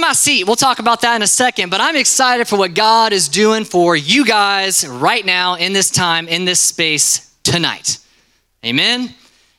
my seat. We'll talk about that in a second, but I'm excited for what God is doing for you guys right now in this time, in this space tonight. Amen.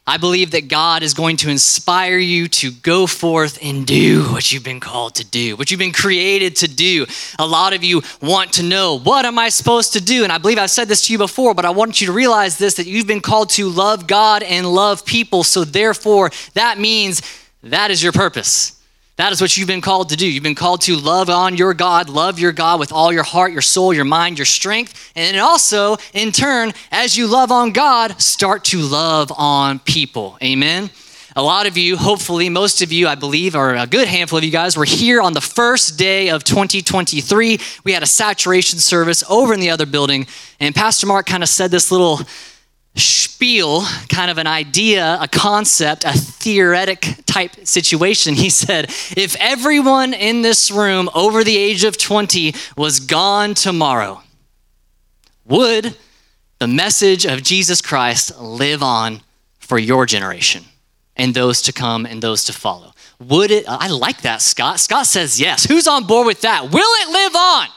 I believe that God is going to inspire you to go forth and do what you've been called to do, what you've been created to do. A lot of you want to know, what am I supposed to do? And I believe I've said this to you before, but I want you to realize this that you've been called to love God and love people. So therefore, that means that is your purpose. That is what you've been called to do. You've been called to love on your God, love your God with all your heart, your soul, your mind, your strength. And also, in turn, as you love on God, start to love on people. Amen. A lot of you, hopefully, most of you, I believe, or a good handful of you guys, were here on the first day of 2023. We had a saturation service over in the other building, and Pastor Mark kind of said this little spiel, kind of an idea, a concept, a theoretic type situation. He said, If everyone in this room over the age of 20 was gone tomorrow, would the message of Jesus Christ live on for your generation and those to come and those to follow? Would it? I like that, Scott. Scott says yes. Who's on board with that? Will it live on?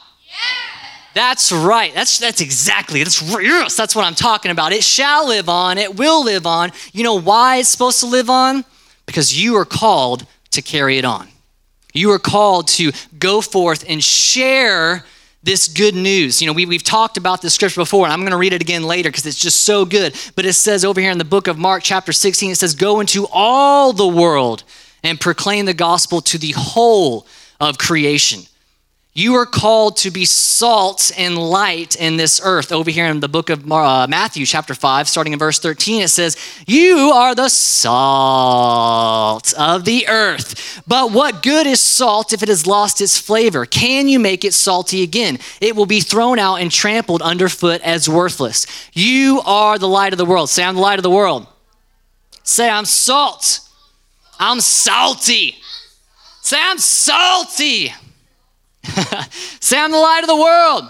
That's right. That's that's exactly. That's yes, that's what I'm talking about. It shall live on. It will live on. You know why it's supposed to live on? Because you are called to carry it on. You are called to go forth and share this good news. You know, we, we've talked about this scripture before, and I'm going to read it again later because it's just so good. But it says over here in the book of Mark, chapter 16, it says, Go into all the world and proclaim the gospel to the whole of creation. You are called to be salt and light in this earth. Over here in the book of uh, Matthew, chapter 5, starting in verse 13, it says, You are the salt of the earth. But what good is salt if it has lost its flavor? Can you make it salty again? It will be thrown out and trampled underfoot as worthless. You are the light of the world. Say, I'm the light of the world. Say, I'm salt. I'm salty. Say, I'm salty. Say, I'm the light of the world.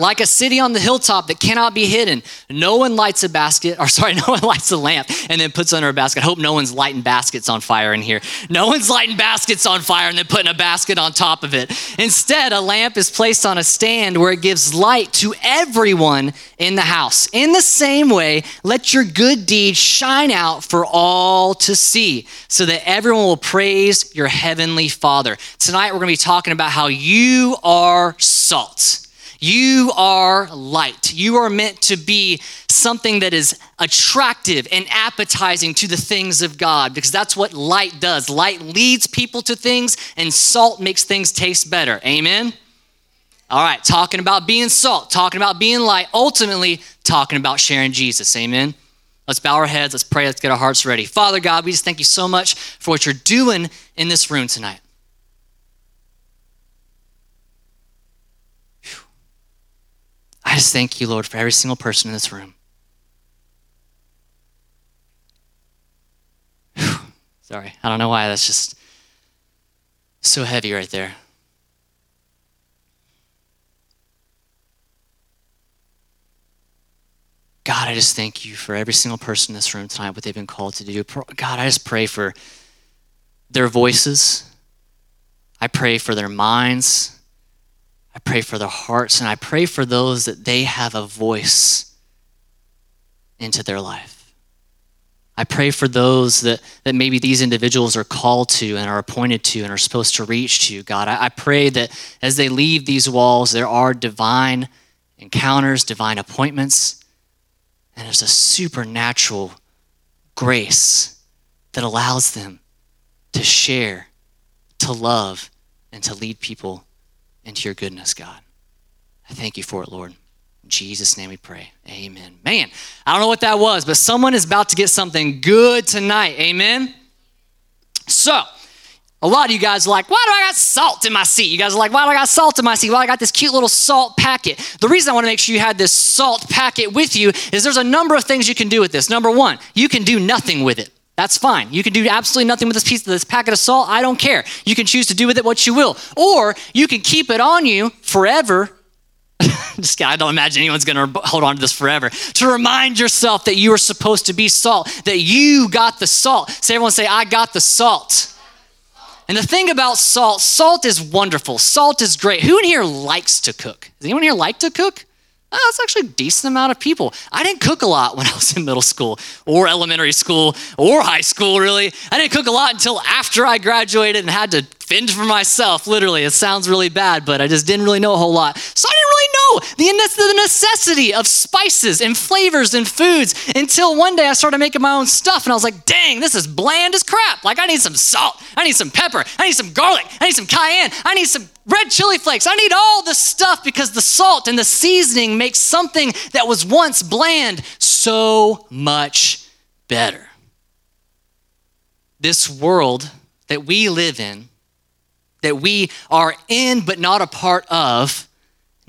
Like a city on the hilltop that cannot be hidden. No one lights a basket, or sorry, no one lights a lamp and then puts under a basket. I hope no one's lighting baskets on fire in here. No one's lighting baskets on fire and then putting a basket on top of it. Instead, a lamp is placed on a stand where it gives light to everyone in the house. In the same way, let your good deeds shine out for all to see so that everyone will praise your heavenly Father. Tonight, we're going to be talking about how you are salt. You are light. You are meant to be something that is attractive and appetizing to the things of God because that's what light does. Light leads people to things, and salt makes things taste better. Amen? All right, talking about being salt, talking about being light, ultimately talking about sharing Jesus. Amen? Let's bow our heads, let's pray, let's get our hearts ready. Father God, we just thank you so much for what you're doing in this room tonight. I just thank you, Lord, for every single person in this room. Sorry, I don't know why that's just so heavy right there. God, I just thank you for every single person in this room tonight, what they've been called to do. God, I just pray for their voices. I pray for their minds. I pray for their hearts and I pray for those that they have a voice into their life. I pray for those that, that maybe these individuals are called to and are appointed to and are supposed to reach to. God, I, I pray that as they leave these walls, there are divine encounters, divine appointments, and there's a supernatural grace that allows them to share, to love, and to lead people into your goodness, God. I thank you for it, Lord. In Jesus' name we pray. Amen. Man, I don't know what that was, but someone is about to get something good tonight. Amen. So, a lot of you guys are like, why do I got salt in my seat? You guys are like, why do I got salt in my seat? Well, I got this cute little salt packet. The reason I want to make sure you had this salt packet with you is there's a number of things you can do with this. Number one, you can do nothing with it. That's fine. You can do absolutely nothing with this piece, of this packet of salt. I don't care. You can choose to do with it what you will. Or you can keep it on you forever. Just I don't imagine anyone's going to hold on to this forever. To remind yourself that you are supposed to be salt, that you got the salt. Say, everyone say, I got the salt. And the thing about salt, salt is wonderful. Salt is great. Who in here likes to cook? Does anyone here like to cook? Oh, that's actually a decent amount of people. I didn't cook a lot when I was in middle school or elementary school or high school, really. I didn't cook a lot until after I graduated and had to fend for myself, literally. It sounds really bad, but I just didn't really know a whole lot. So I Oh, know the necessity of spices and flavors and foods until one day I started making my own stuff and I was like, dang, this is bland as crap. Like, I need some salt, I need some pepper, I need some garlic, I need some cayenne, I need some red chili flakes. I need all the stuff because the salt and the seasoning makes something that was once bland so much better. This world that we live in, that we are in but not a part of,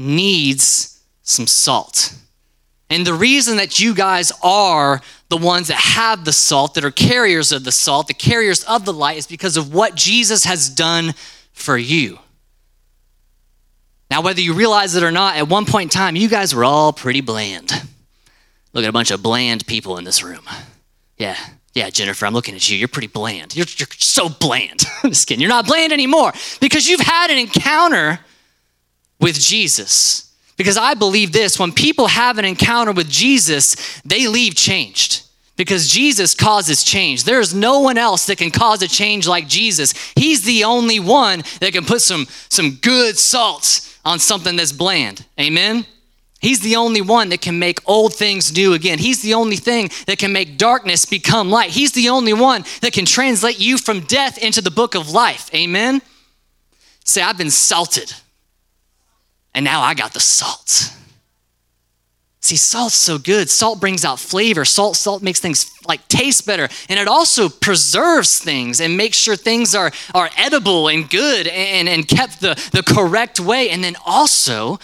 needs some salt. And the reason that you guys are the ones that have the salt, that are carriers of the salt, the carriers of the light, is because of what Jesus has done for you. Now, whether you realize it or not, at one point in time, you guys were all pretty bland. Look at a bunch of bland people in this room. Yeah, yeah, Jennifer, I'm looking at you. You're pretty bland. You're, you're so bland. I'm just kidding. You're not bland anymore because you've had an encounter with Jesus. Because I believe this when people have an encounter with Jesus, they leave changed because Jesus causes change. There's no one else that can cause a change like Jesus. He's the only one that can put some, some good salt on something that's bland. Amen? He's the only one that can make old things new again. He's the only thing that can make darkness become light. He's the only one that can translate you from death into the book of life. Amen? Say, I've been salted, and now I got the salt. See, salt's so good. Salt brings out flavor. Salt, salt makes things like taste better. And it also preserves things and makes sure things are, are edible and good and, and kept the, the correct way. And then also,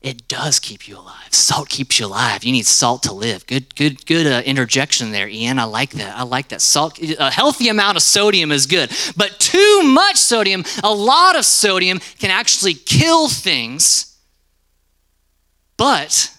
it does keep you alive. Salt keeps you alive. You need salt to live. Good, good, good uh, interjection there, Ian. I like that. I like that. Salt, a healthy amount of sodium is good, but too much sodium, a lot of sodium, can actually kill things but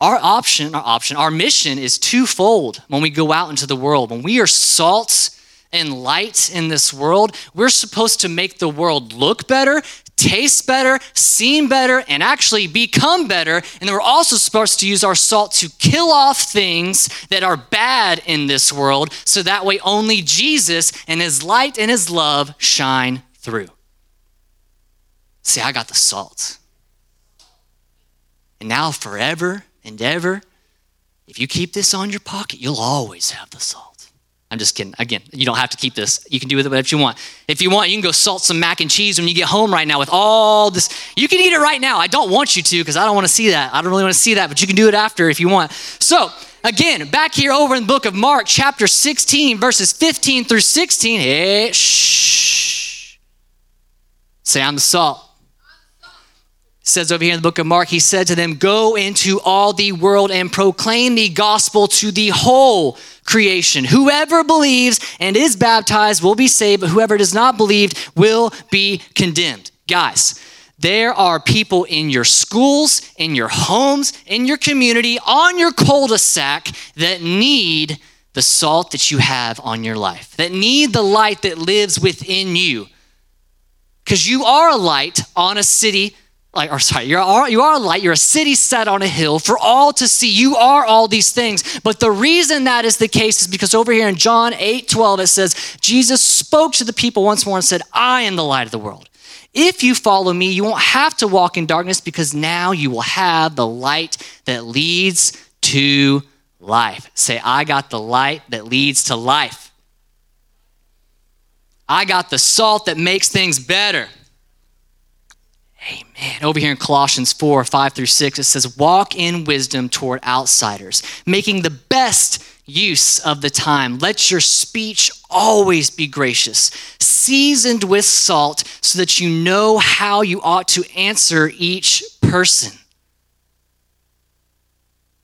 our option, our option, our mission is twofold when we go out into the world. When we are salt and light in this world, we're supposed to make the world look better, taste better, seem better, and actually become better. And then we're also supposed to use our salt to kill off things that are bad in this world so that way only Jesus and his light and his love shine through. See, I got the salt and now forever and ever. If you keep this on your pocket, you'll always have the salt. I'm just kidding. Again, you don't have to keep this. You can do with it whatever you want. If you want, you can go salt some mac and cheese when you get home right now with all this. You can eat it right now. I don't want you to because I don't want to see that. I don't really want to see that, but you can do it after if you want. So, again, back here over in the book of Mark, chapter 16, verses 15 through 16. Hey, shh. Say, I'm the salt says over here in the book of Mark, he said to them, Go into all the world and proclaim the gospel to the whole creation. Whoever believes and is baptized will be saved, but whoever does not believe will be condemned. Guys, there are people in your schools, in your homes, in your community, on your cul de sac that need the salt that you have on your life, that need the light that lives within you. Because you are a light on a city like, or sorry, you're, you are a light. You're a city set on a hill for all to see. You are all these things. But the reason that is the case is because over here in John 8 12, it says, Jesus spoke to the people once more and said, I am the light of the world. If you follow me, you won't have to walk in darkness because now you will have the light that leads to life. Say, I got the light that leads to life. I got the salt that makes things better. Amen. Over here in Colossians 4 5 through 6, it says, Walk in wisdom toward outsiders, making the best use of the time. Let your speech always be gracious, seasoned with salt, so that you know how you ought to answer each person.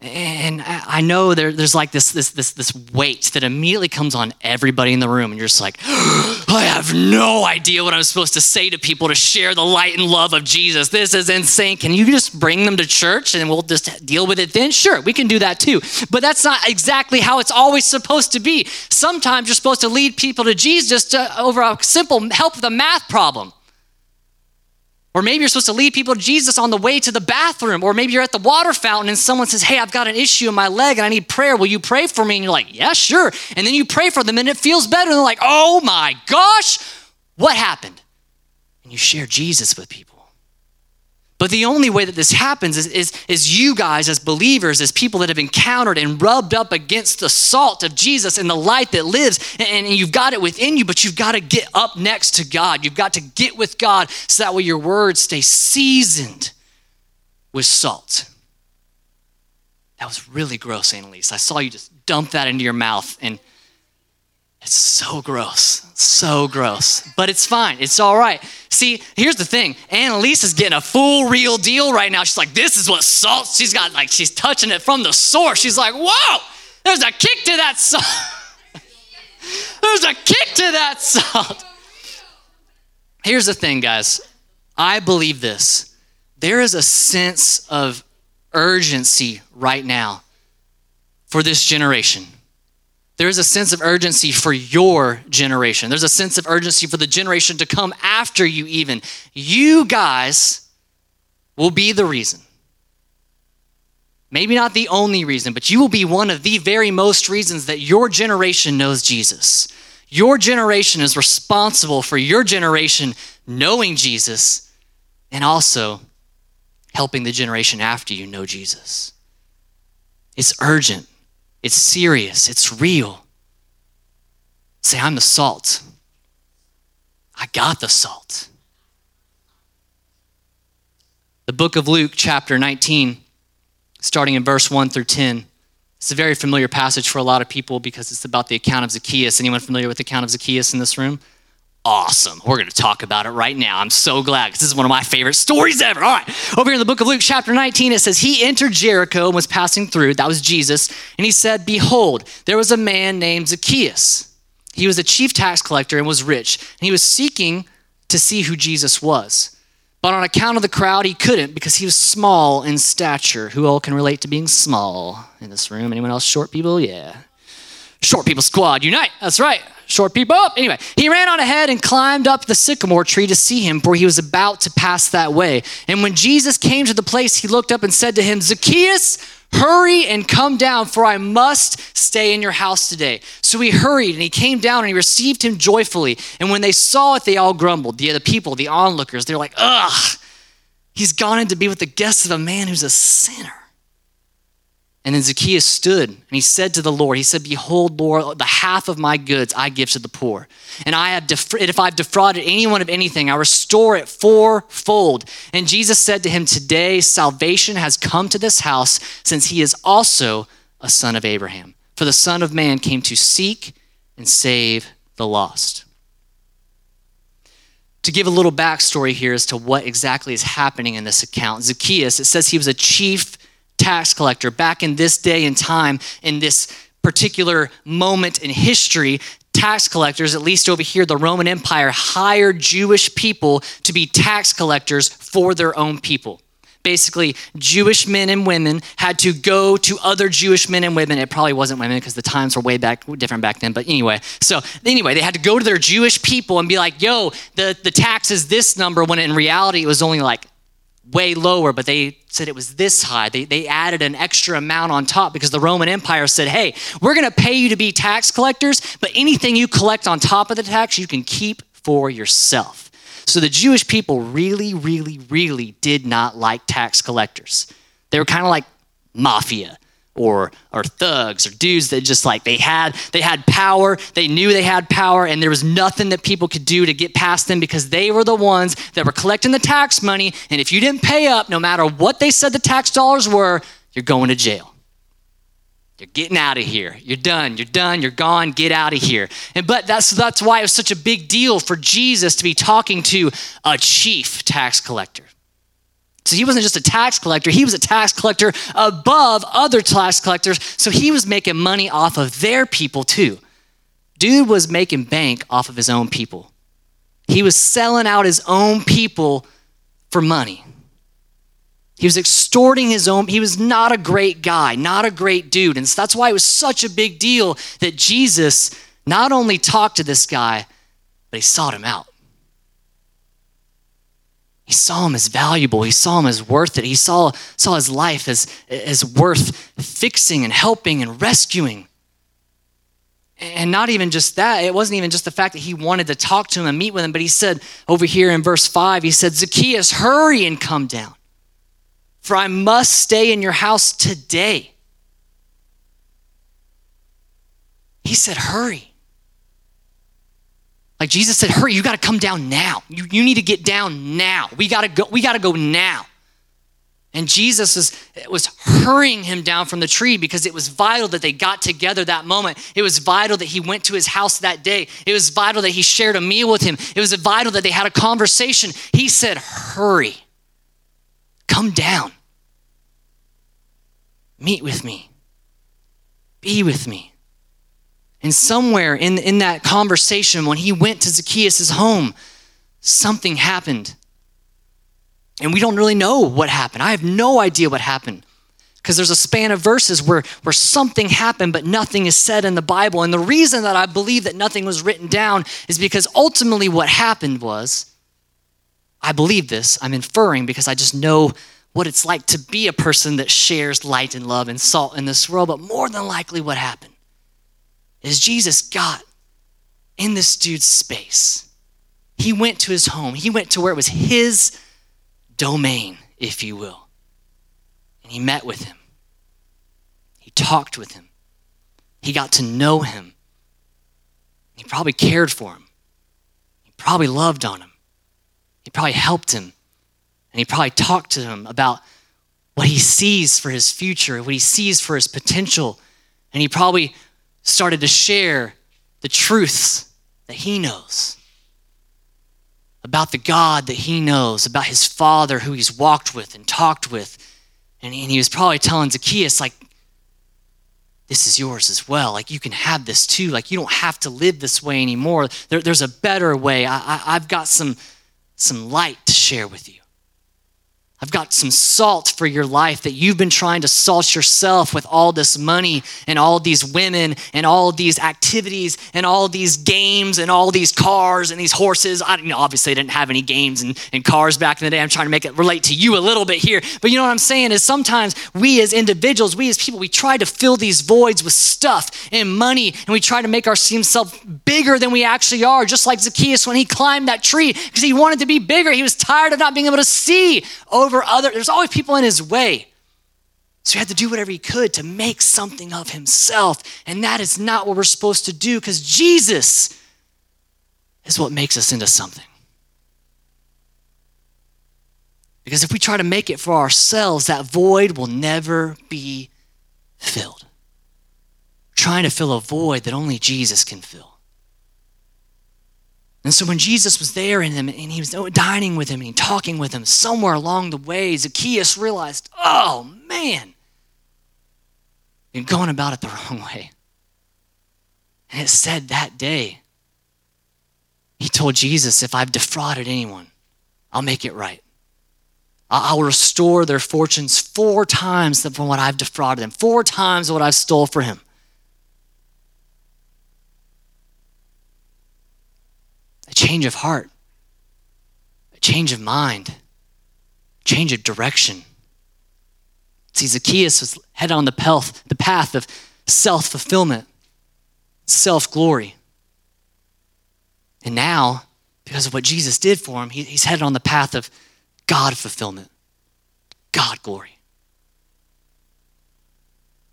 And I know there, there's like this, this, this, this weight that immediately comes on everybody in the room. And you're just like, I have no idea what I'm supposed to say to people to share the light and love of Jesus. This is insane. Can you just bring them to church and we'll just deal with it then? Sure, we can do that too. But that's not exactly how it's always supposed to be. Sometimes you're supposed to lead people to Jesus to, over a simple help with a math problem. Or maybe you're supposed to lead people to Jesus on the way to the bathroom. Or maybe you're at the water fountain and someone says, Hey, I've got an issue in my leg and I need prayer. Will you pray for me? And you're like, Yeah, sure. And then you pray for them and it feels better. And they're like, Oh my gosh, what happened? And you share Jesus with people. But the only way that this happens is, is, is you guys, as believers, as people that have encountered and rubbed up against the salt of Jesus and the light that lives, and, and you've got it within you, but you've got to get up next to God. You've got to get with God so that way your words stay seasoned with salt. That was really gross, Annalise. I saw you just dump that into your mouth, and it's so gross. So gross. But it's fine. It's all right. See, here's the thing. Annalise is getting a full real deal right now. She's like, this is what salt. She's got like, she's touching it from the source. She's like, whoa, there's a kick to that salt. there's a kick to that salt. Here's the thing, guys. I believe this. There is a sense of urgency right now for this generation there's a sense of urgency for your generation. There's a sense of urgency for the generation to come after you, even. You guys will be the reason. Maybe not the only reason, but you will be one of the very most reasons that your generation knows Jesus. Your generation is responsible for your generation knowing Jesus and also helping the generation after you know Jesus. It's urgent. It's serious, it's real. Say, I'm the salt. I got the salt. The book of Luke, chapter 19, starting in verse 1 through 10. It's a very familiar passage for a lot of people because it's about the account of Zacchaeus. Anyone familiar with the account of Zacchaeus in this room? Awesome. We're going to talk about it right now. I'm so glad because this is one of my favorite stories ever. All right. Over here in the book of Luke, chapter 19, it says, He entered Jericho and was passing through. That was Jesus. And he said, Behold, there was a man named Zacchaeus. He was a chief tax collector and was rich. And he was seeking to see who Jesus was. But on account of the crowd, he couldn't because he was small in stature. Who all can relate to being small in this room? Anyone else short people? Yeah. Short people squad, unite. That's right short people up. Anyway, he ran on ahead and climbed up the sycamore tree to see him, for he was about to pass that way. And when Jesus came to the place, he looked up and said to him, Zacchaeus, hurry and come down, for I must stay in your house today. So he hurried and he came down and he received him joyfully. And when they saw it, they all grumbled. The other people, the onlookers, they're like, ugh, he's gone in to be with the guests of a man who's a sinner. And then Zacchaeus stood and he said to the Lord, He said, Behold, Lord, the half of my goods I give to the poor. And I have def- if I've defrauded anyone of anything, I restore it fourfold. And Jesus said to him, Today salvation has come to this house, since he is also a son of Abraham. For the Son of Man came to seek and save the lost. To give a little backstory here as to what exactly is happening in this account, Zacchaeus, it says he was a chief tax collector. Back in this day and time, in this particular moment in history, tax collectors, at least over here, the Roman Empire hired Jewish people to be tax collectors for their own people. Basically, Jewish men and women had to go to other Jewish men and women. It probably wasn't women because the times were way back different back then. But anyway, so anyway, they had to go to their Jewish people and be like, "Yo, the the tax is this number." When in reality, it was only like way lower, but they said it was this high. They, they added an extra amount on top because the Roman Empire said, hey, we're going to pay you to be tax collectors, but anything you collect on top of the tax, you can keep for yourself. So the Jewish people really, really, really did not like tax collectors. They were kind of like mafia or or thugs or dudes that just like they had they had power. They knew they had power and there was nothing that people could do to get past them because they were the ones that were collecting the tax money. And if you didn't pay up no matter what they said the tax dollars were you're going to jail. You're getting out of here. You're done. You're done. You're gone. Get out of here. And but that's that's why it was such a big deal for jesus to be talking to a chief tax collector So he wasn't just a tax collector, he was a tax collector above other tax collectors. So he was making money off of their people too. Dude was making bank off of his own people. He was selling out his own people for money. He was extorting his own. He was not a great guy, not a great dude. And so that's why it was such a big deal that Jesus not only talked to this guy, but he sought him out. He saw him as valuable. He saw him as worth it. He saw, saw his life as, as worth fixing and helping and rescuing. And not even just that, it wasn't even just the fact that he wanted to talk to him and meet with him, but he said over here in verse 5, he said, Zacchaeus, hurry and come down, for I must stay in your house today. He said, hurry. Like Jesus said, hurry, you got to come down now. You, you need to get down now. We got to go, we got to go now. And Jesus was, was hurrying him down from the tree because it was vital that they got together that moment. It was vital that he went to his house that day. It was vital that he shared a meal with him. It was vital that they had a conversation. He said, Hurry, come down, meet with me, be with me. And somewhere in, in that conversation, when he went to Zacchaeus' home, something happened. And we don't really know what happened. I have no idea what happened. Because there's a span of verses where, where something happened, but nothing is said in the Bible. And the reason that I believe that nothing was written down is because ultimately what happened was I believe this, I'm inferring because I just know what it's like to be a person that shares light and love and salt in this world. But more than likely, what happened is Jesus got in this dude's space. He went to his home, he went to where it was his domain, if you will. And he met with him, he talked with him, he got to know him. He probably cared for him, he probably loved on him, he probably helped him, and he probably talked to him about what he sees for his future, what he sees for his potential. And he probably started to share the truths that he knows about the God that he knows, about his father who he's walked with and talked with. And he, was probably telling Zacchaeus, like, this is yours as well. Like, you can have this too. Like, you don't have to live this way anymore. There, there's a better way. I, I, I've got some, some light to share with you. I've got some salt for your life that you've been trying to salt yourself with all this money and all these women and all these activities and all these games and all these cars and these horses. I you know, obviously I didn't have any games and, and cars back in the day. I'm trying to make it relate to you a little bit here. But you know what I'm saying is sometimes we as individuals, we as people, we try to fill these voids with stuff and money and we try to make ourselves bigger than we actually are. Just like Zacchaeus when he climbed that tree because he wanted to be bigger. He was tired of not being able to see over other. There's always people in his way. So he had to do whatever he could to make something of himself. And that is not what we're supposed to do because Jesus is what makes us into something. Because if we try to make it for ourselves, that void will never be filled. trying to fill a void that only Jesus can fill. And so when Jesus was there and, and he was dining with him and talking with him, somewhere along the way, Zacchaeus realized, oh man, you're going about it the wrong way. And it said that day, he told Jesus, if I've defrauded anyone, I'll make it right. I'll restore their fortunes four times from what I've defrauded them, four times what I've stole for him. Change of heart, a change of mind, change of direction. See, Zacchaeus was headed on the path, the path of self fulfillment, self glory. And now, because of what Jesus did for him, he, he's headed on the path of God fulfillment, God glory.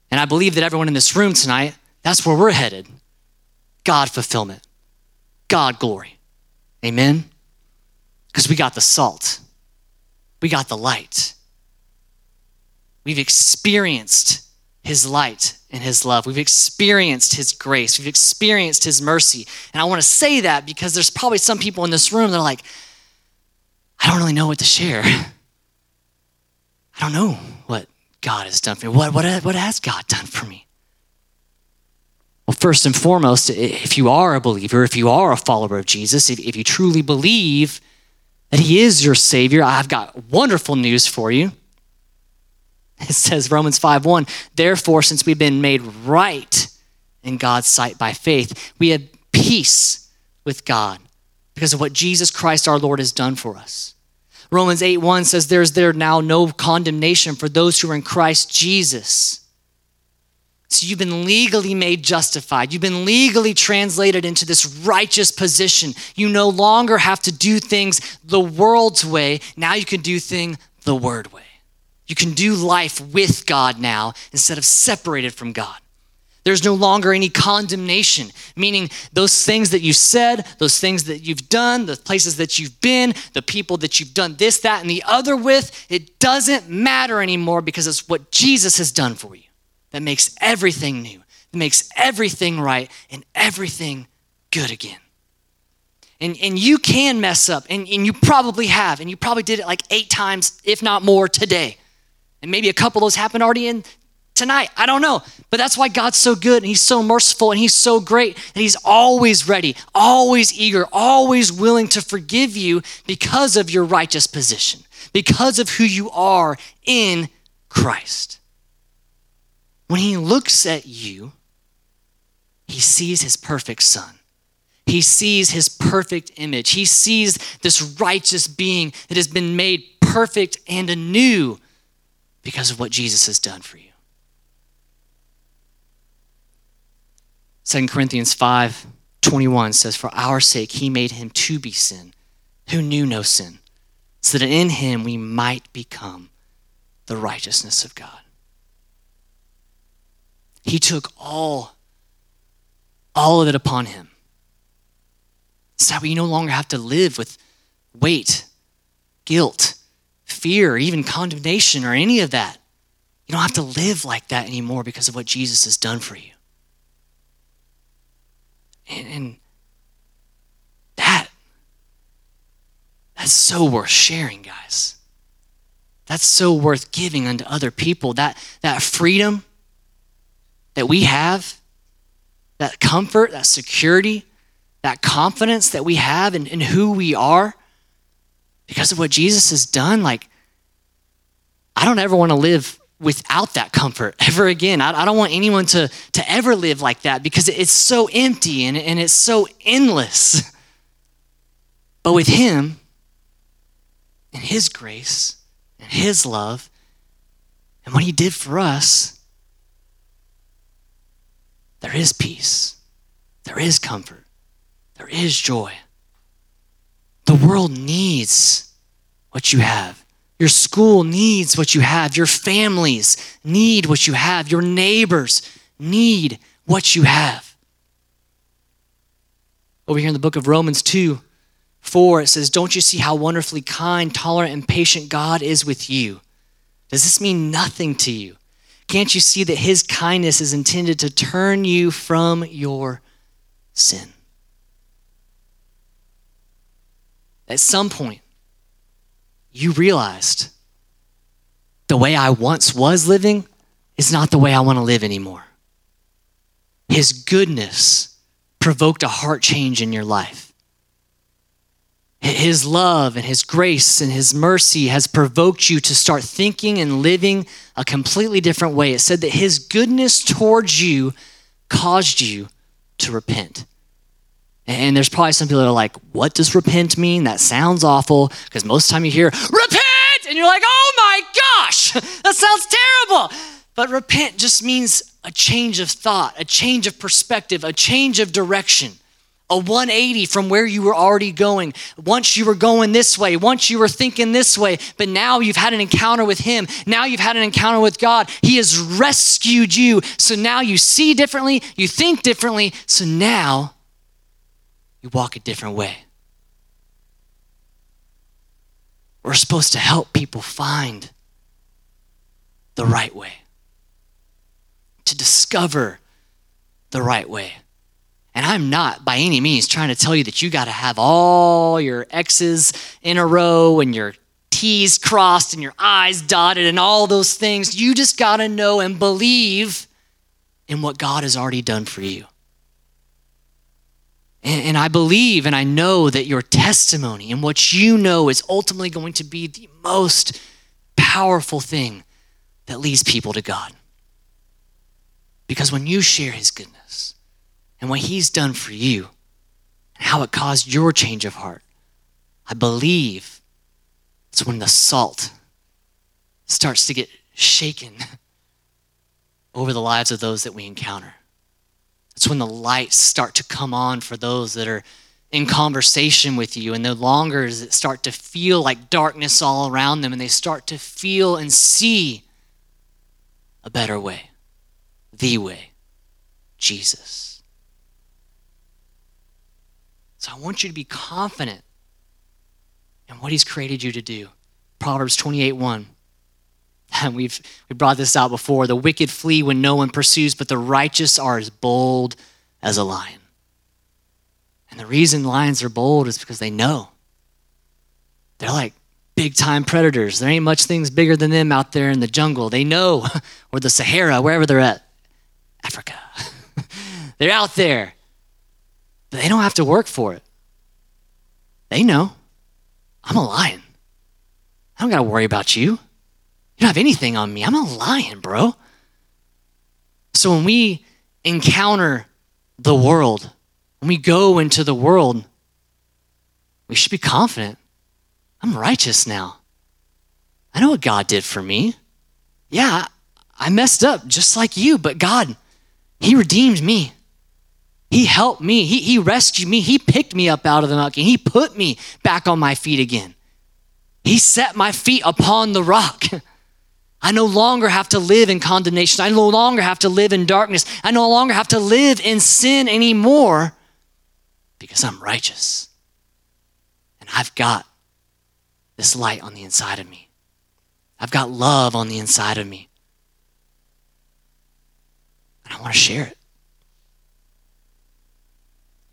And I believe that everyone in this room tonight, that's where we're headed God fulfillment, God glory. Amen? Because we got the salt, we got the light. We've experienced his light and his love. We've experienced his grace. We've experienced his mercy. And I want to say that because there's probably some people in this room that are like, I don't really know what to share. I don't know what God has done for me. What, what, what has God done for me? Well, first and foremost, if you are a believer, if you are a follower of Jesus, if, if you truly believe that He is your Savior, I've got wonderful news for you. It says Romans 5 1, therefore, since we've been made right in God's sight by faith, we have peace with God because of what Jesus Christ our Lord has done for us. Romans 8 1 says, There's there now no condemnation for those who are in Christ Jesus. So you've been legally made justified. You've been legally translated into this righteous position. You no longer have to do things the world's way. Now you can do things the word way. You can do life with God now instead of separated from God. There's no longer any condemnation, meaning those things that you said, those things that you've done, the places that you've been, the people that you've done this, that, and the other with, it doesn't matter anymore because it's what Jesus has done for you that makes everything new, that makes everything right, and everything good again. And, and you can mess up, and, and you probably have, and you probably did it like eight times, if not more, today. And maybe a couple of those happened already in tonight. I don't know. But that's why God's so good and He's so merciful and He's so great and He's always ready, always eager, always willing to forgive you because of your righteous position, because of who you are in Christ. When He looks at you, He sees His perfect Son. He sees his perfect image. He sees this righteous being that has been made perfect and anew because of what Jesus has done for you. 2 Corinthians 5 21 says, For our sake he made him to be sin, who knew no sin, so that in him we might become the righteousness of God. He took all, all of it upon him. So that we no longer have to live with weight, guilt, fear, even condemnation, or any of that. You don't have to live like that anymore because of what Jesus has done for you. And, and that, that's so worth sharing, guys. That's so worth giving unto other people. That, that freedom that we have, that comfort, that security, that confidence that we have in, in who we are because of what Jesus has done, like, I don't ever want to live without that comfort ever again. I, I, don't want anyone to, to ever live like that because it's so empty and, and it's so endless. But with Him and His grace and His love and what He did for us, there is peace, there is comfort, there is joy. The world needs what you have. Your school needs what you have. Your families need what you have. Your neighbors need what you have. Over here in the book of Romans 2 4, it says, Don't you see how wonderfully kind, tolerant, and patient God is with you? Does this mean nothing to you? Can't you see that His kindness is intended to turn you from your sin? At some point, you realized the way I once was living is not the way I want to live anymore. His goodness provoked a heart change in your life. His love and His grace and His mercy has provoked you to start thinking and living a completely different way. It said that His goodness towards you caused you to repent. And there's probably some people that are like, what does repent mean? That sounds awful. Because most time you hear, repent! And you're like, oh my gosh, that sounds terrible. But repent just means a change of thought, a change of perspective, a change of direction, a 180 from where you were already going. Once you were going this way, once you were thinking this way, but now you've had an encounter with Him. Now you've had an encounter with God. He has rescued you. So now you see differently, you think differently. So now you walk a different way. We're supposed to help people find the right way, to discover the right way. And I'm not by any means trying to tell you that you got to have all your X's in a row and your T's crossed and your I's dotted and all those things. You just got to know and believe in what God has already done for you. And, and, I believe and I know that your testimony and what you know is ultimately going to be the most powerful thing that leads people to God. Because when you share His goodness and what He's done for you and how it caused your change of heart, I believe it's when the salt starts to get shaken over the lives of those that we encounter. It's when the lights start to come on for those that are in conversation with you, and no longer does it start to feel like darkness all around them, and they start to feel and see a better way, the way, Jesus. So I want you to be confident in what He's created you to do. Proverbs 28 1. And we've we brought this out before. The wicked flee when no one pursues, but the righteous are as bold as a lion. And the reason lions are bold is because they know. They're like big time predators. There ain't much things bigger than them out there in the jungle. They know, or the Sahara, wherever they're at. Africa. they're out there. But they don't have to work for it. They know. I'm a lion. I don't got to worry about you. You don't have anything on me. I'm a lion, bro. So when we encounter the world, when we go into the world, we should be confident. I'm righteous now. I know what God did for me. Yeah, I messed up just like you, but God, He redeemed me. He helped me. He, he rescued me. He picked me up out of the muck and He put me back on my feet again. He set my feet upon the rock. I no longer have to live in condemnation. I no longer have to live in darkness. I no longer have to live in sin anymore because I'm righteous. And I've got this light on the inside of me. I've got love on the inside of me. And I want to share it.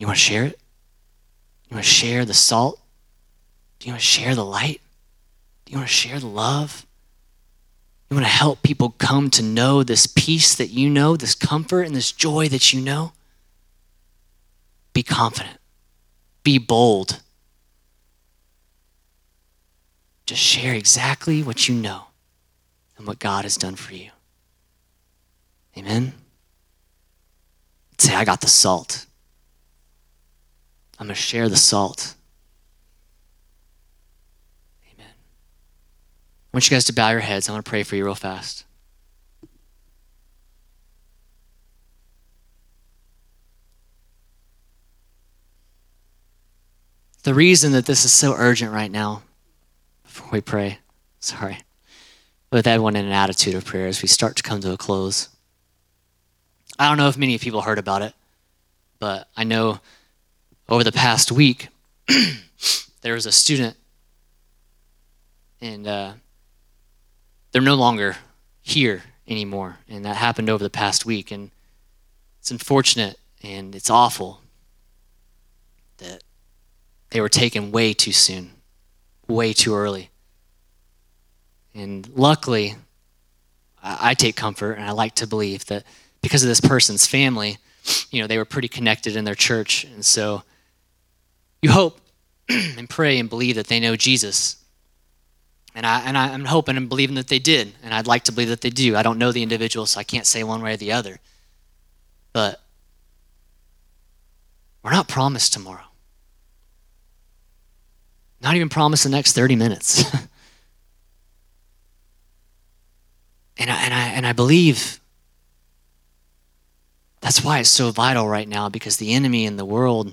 You want to share it? You want to share the salt? Do you want to share the light? Do you want to share the love? You want to help people come to know this peace that you know, this comfort and this joy that you know? Be confident. Be bold. Just share exactly what you know and what God has done for you. Amen? Say, I got the salt. I'm going to share the salt. Amen. I want you guys to bow your heads. I want to pray for you real fast. The reason that this is so urgent right now, before we pray, sorry, with everyone in an attitude of prayer as we start to come to a close. I don't know if many people heard about it, but I know over the past week, there was a student, and uh, they're no longer here anymore. And that happened over the past week. And it's unfortunate and it's awful that they were taken way too soon, way too early. And luckily, I take comfort and I like to believe that because of this person's family, you know, they were pretty connected in their church. And so you hope and pray and believe that they know Jesus. And, I, and I'm hoping and believing that they did. And I'd like to believe that they do. I don't know the individual, so I can't say one way or the other. But we're not promised tomorrow. Not even promised the next 30 minutes. and, I, and, I, and I believe that's why it's so vital right now because the enemy in the world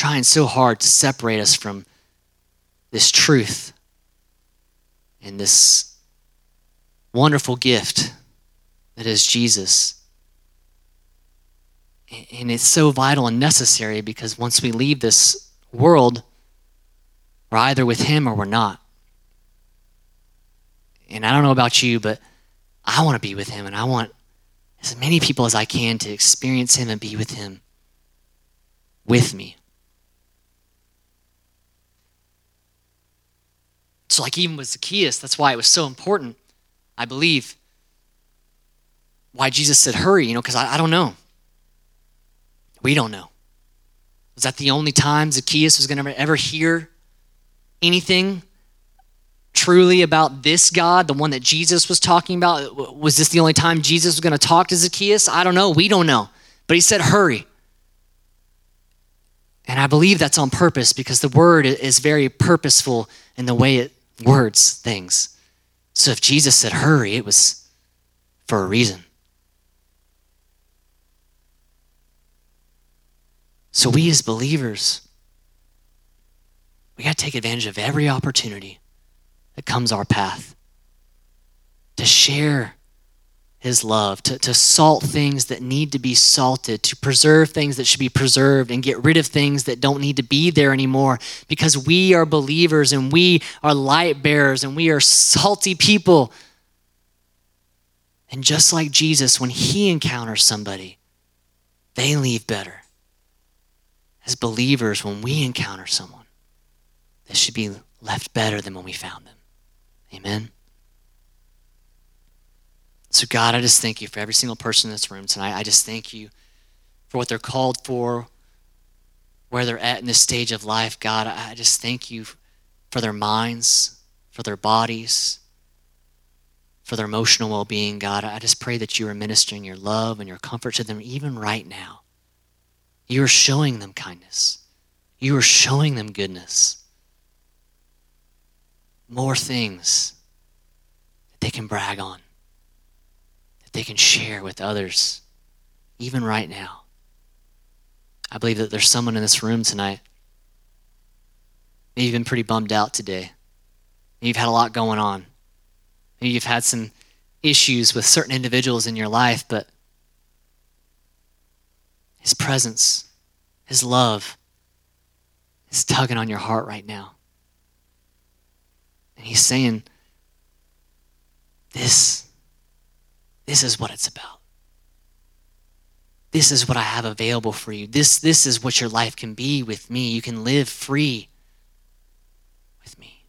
trying so hard to separate us from this truth and this wonderful gift that is Jesus. And it's so vital and necessary because once we leave this world, we're either with Him or we're not. And I don't know about you, but I want to be with Him and I want as many people as I can to experience Him and be with Him with me. So, like, even with Zacchaeus, that's why it was so important, I believe, why Jesus said, hurry, you know, because I, I don't know. We don't know. Was that the only time Zacchaeus was going to ever hear anything truly about this God, the one that Jesus was talking about? Was this the only time Jesus was going to talk to Zacchaeus? I don't know. We don't know. But he said, hurry. And I believe that's on purpose because the word is very purposeful in the way it words things. So if Jesus said hurry, it was for a reason. So we as believers, we got to take advantage of every opportunity that comes our path to share his love, to, to salt things that need to be salted, to preserve things that should be preserved, and get rid of things that don't need to be there anymore because we are believers and we are light bearers and we are salty people. And just like Jesus, when he encounters somebody, they leave better. As believers, when we encounter someone, they should be left better than when we found them. Amen. So, God, I just thank you for every single person in this room tonight. I just thank you for what they're called for, where they're at in this stage of life. God, I just thank you for their minds, for their bodies, for their emotional well being. God, I just pray that you are ministering your love and your comfort to them even right now. You are showing them kindness, you are showing them goodness. More things that they can brag on that they can share with others, even right now. I believe that there's someone in this room tonight. Maybe you've been pretty bummed out today. Maybe you've had a lot going on. Maybe you've had some issues with certain individuals in your life, but His presence, His love is tugging on your heart right now. And He's saying, This this is what it's about. This is what I have available for you. This, this is what your life can be with me. You can live free with me.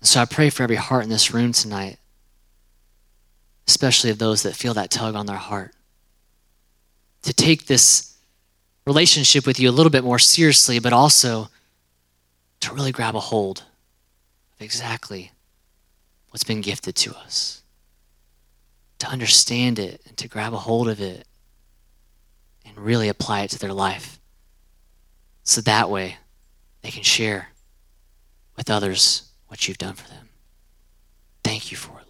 So I pray for every heart in this room tonight, especially of those that feel that tug on their heart, to take this relationship with you a little bit more seriously, but also to really grab a hold of exactly what's been gifted to us. To understand it and to grab a hold of it and really apply it to their life. So that way they can share with others what you've done for them. Thank you for it.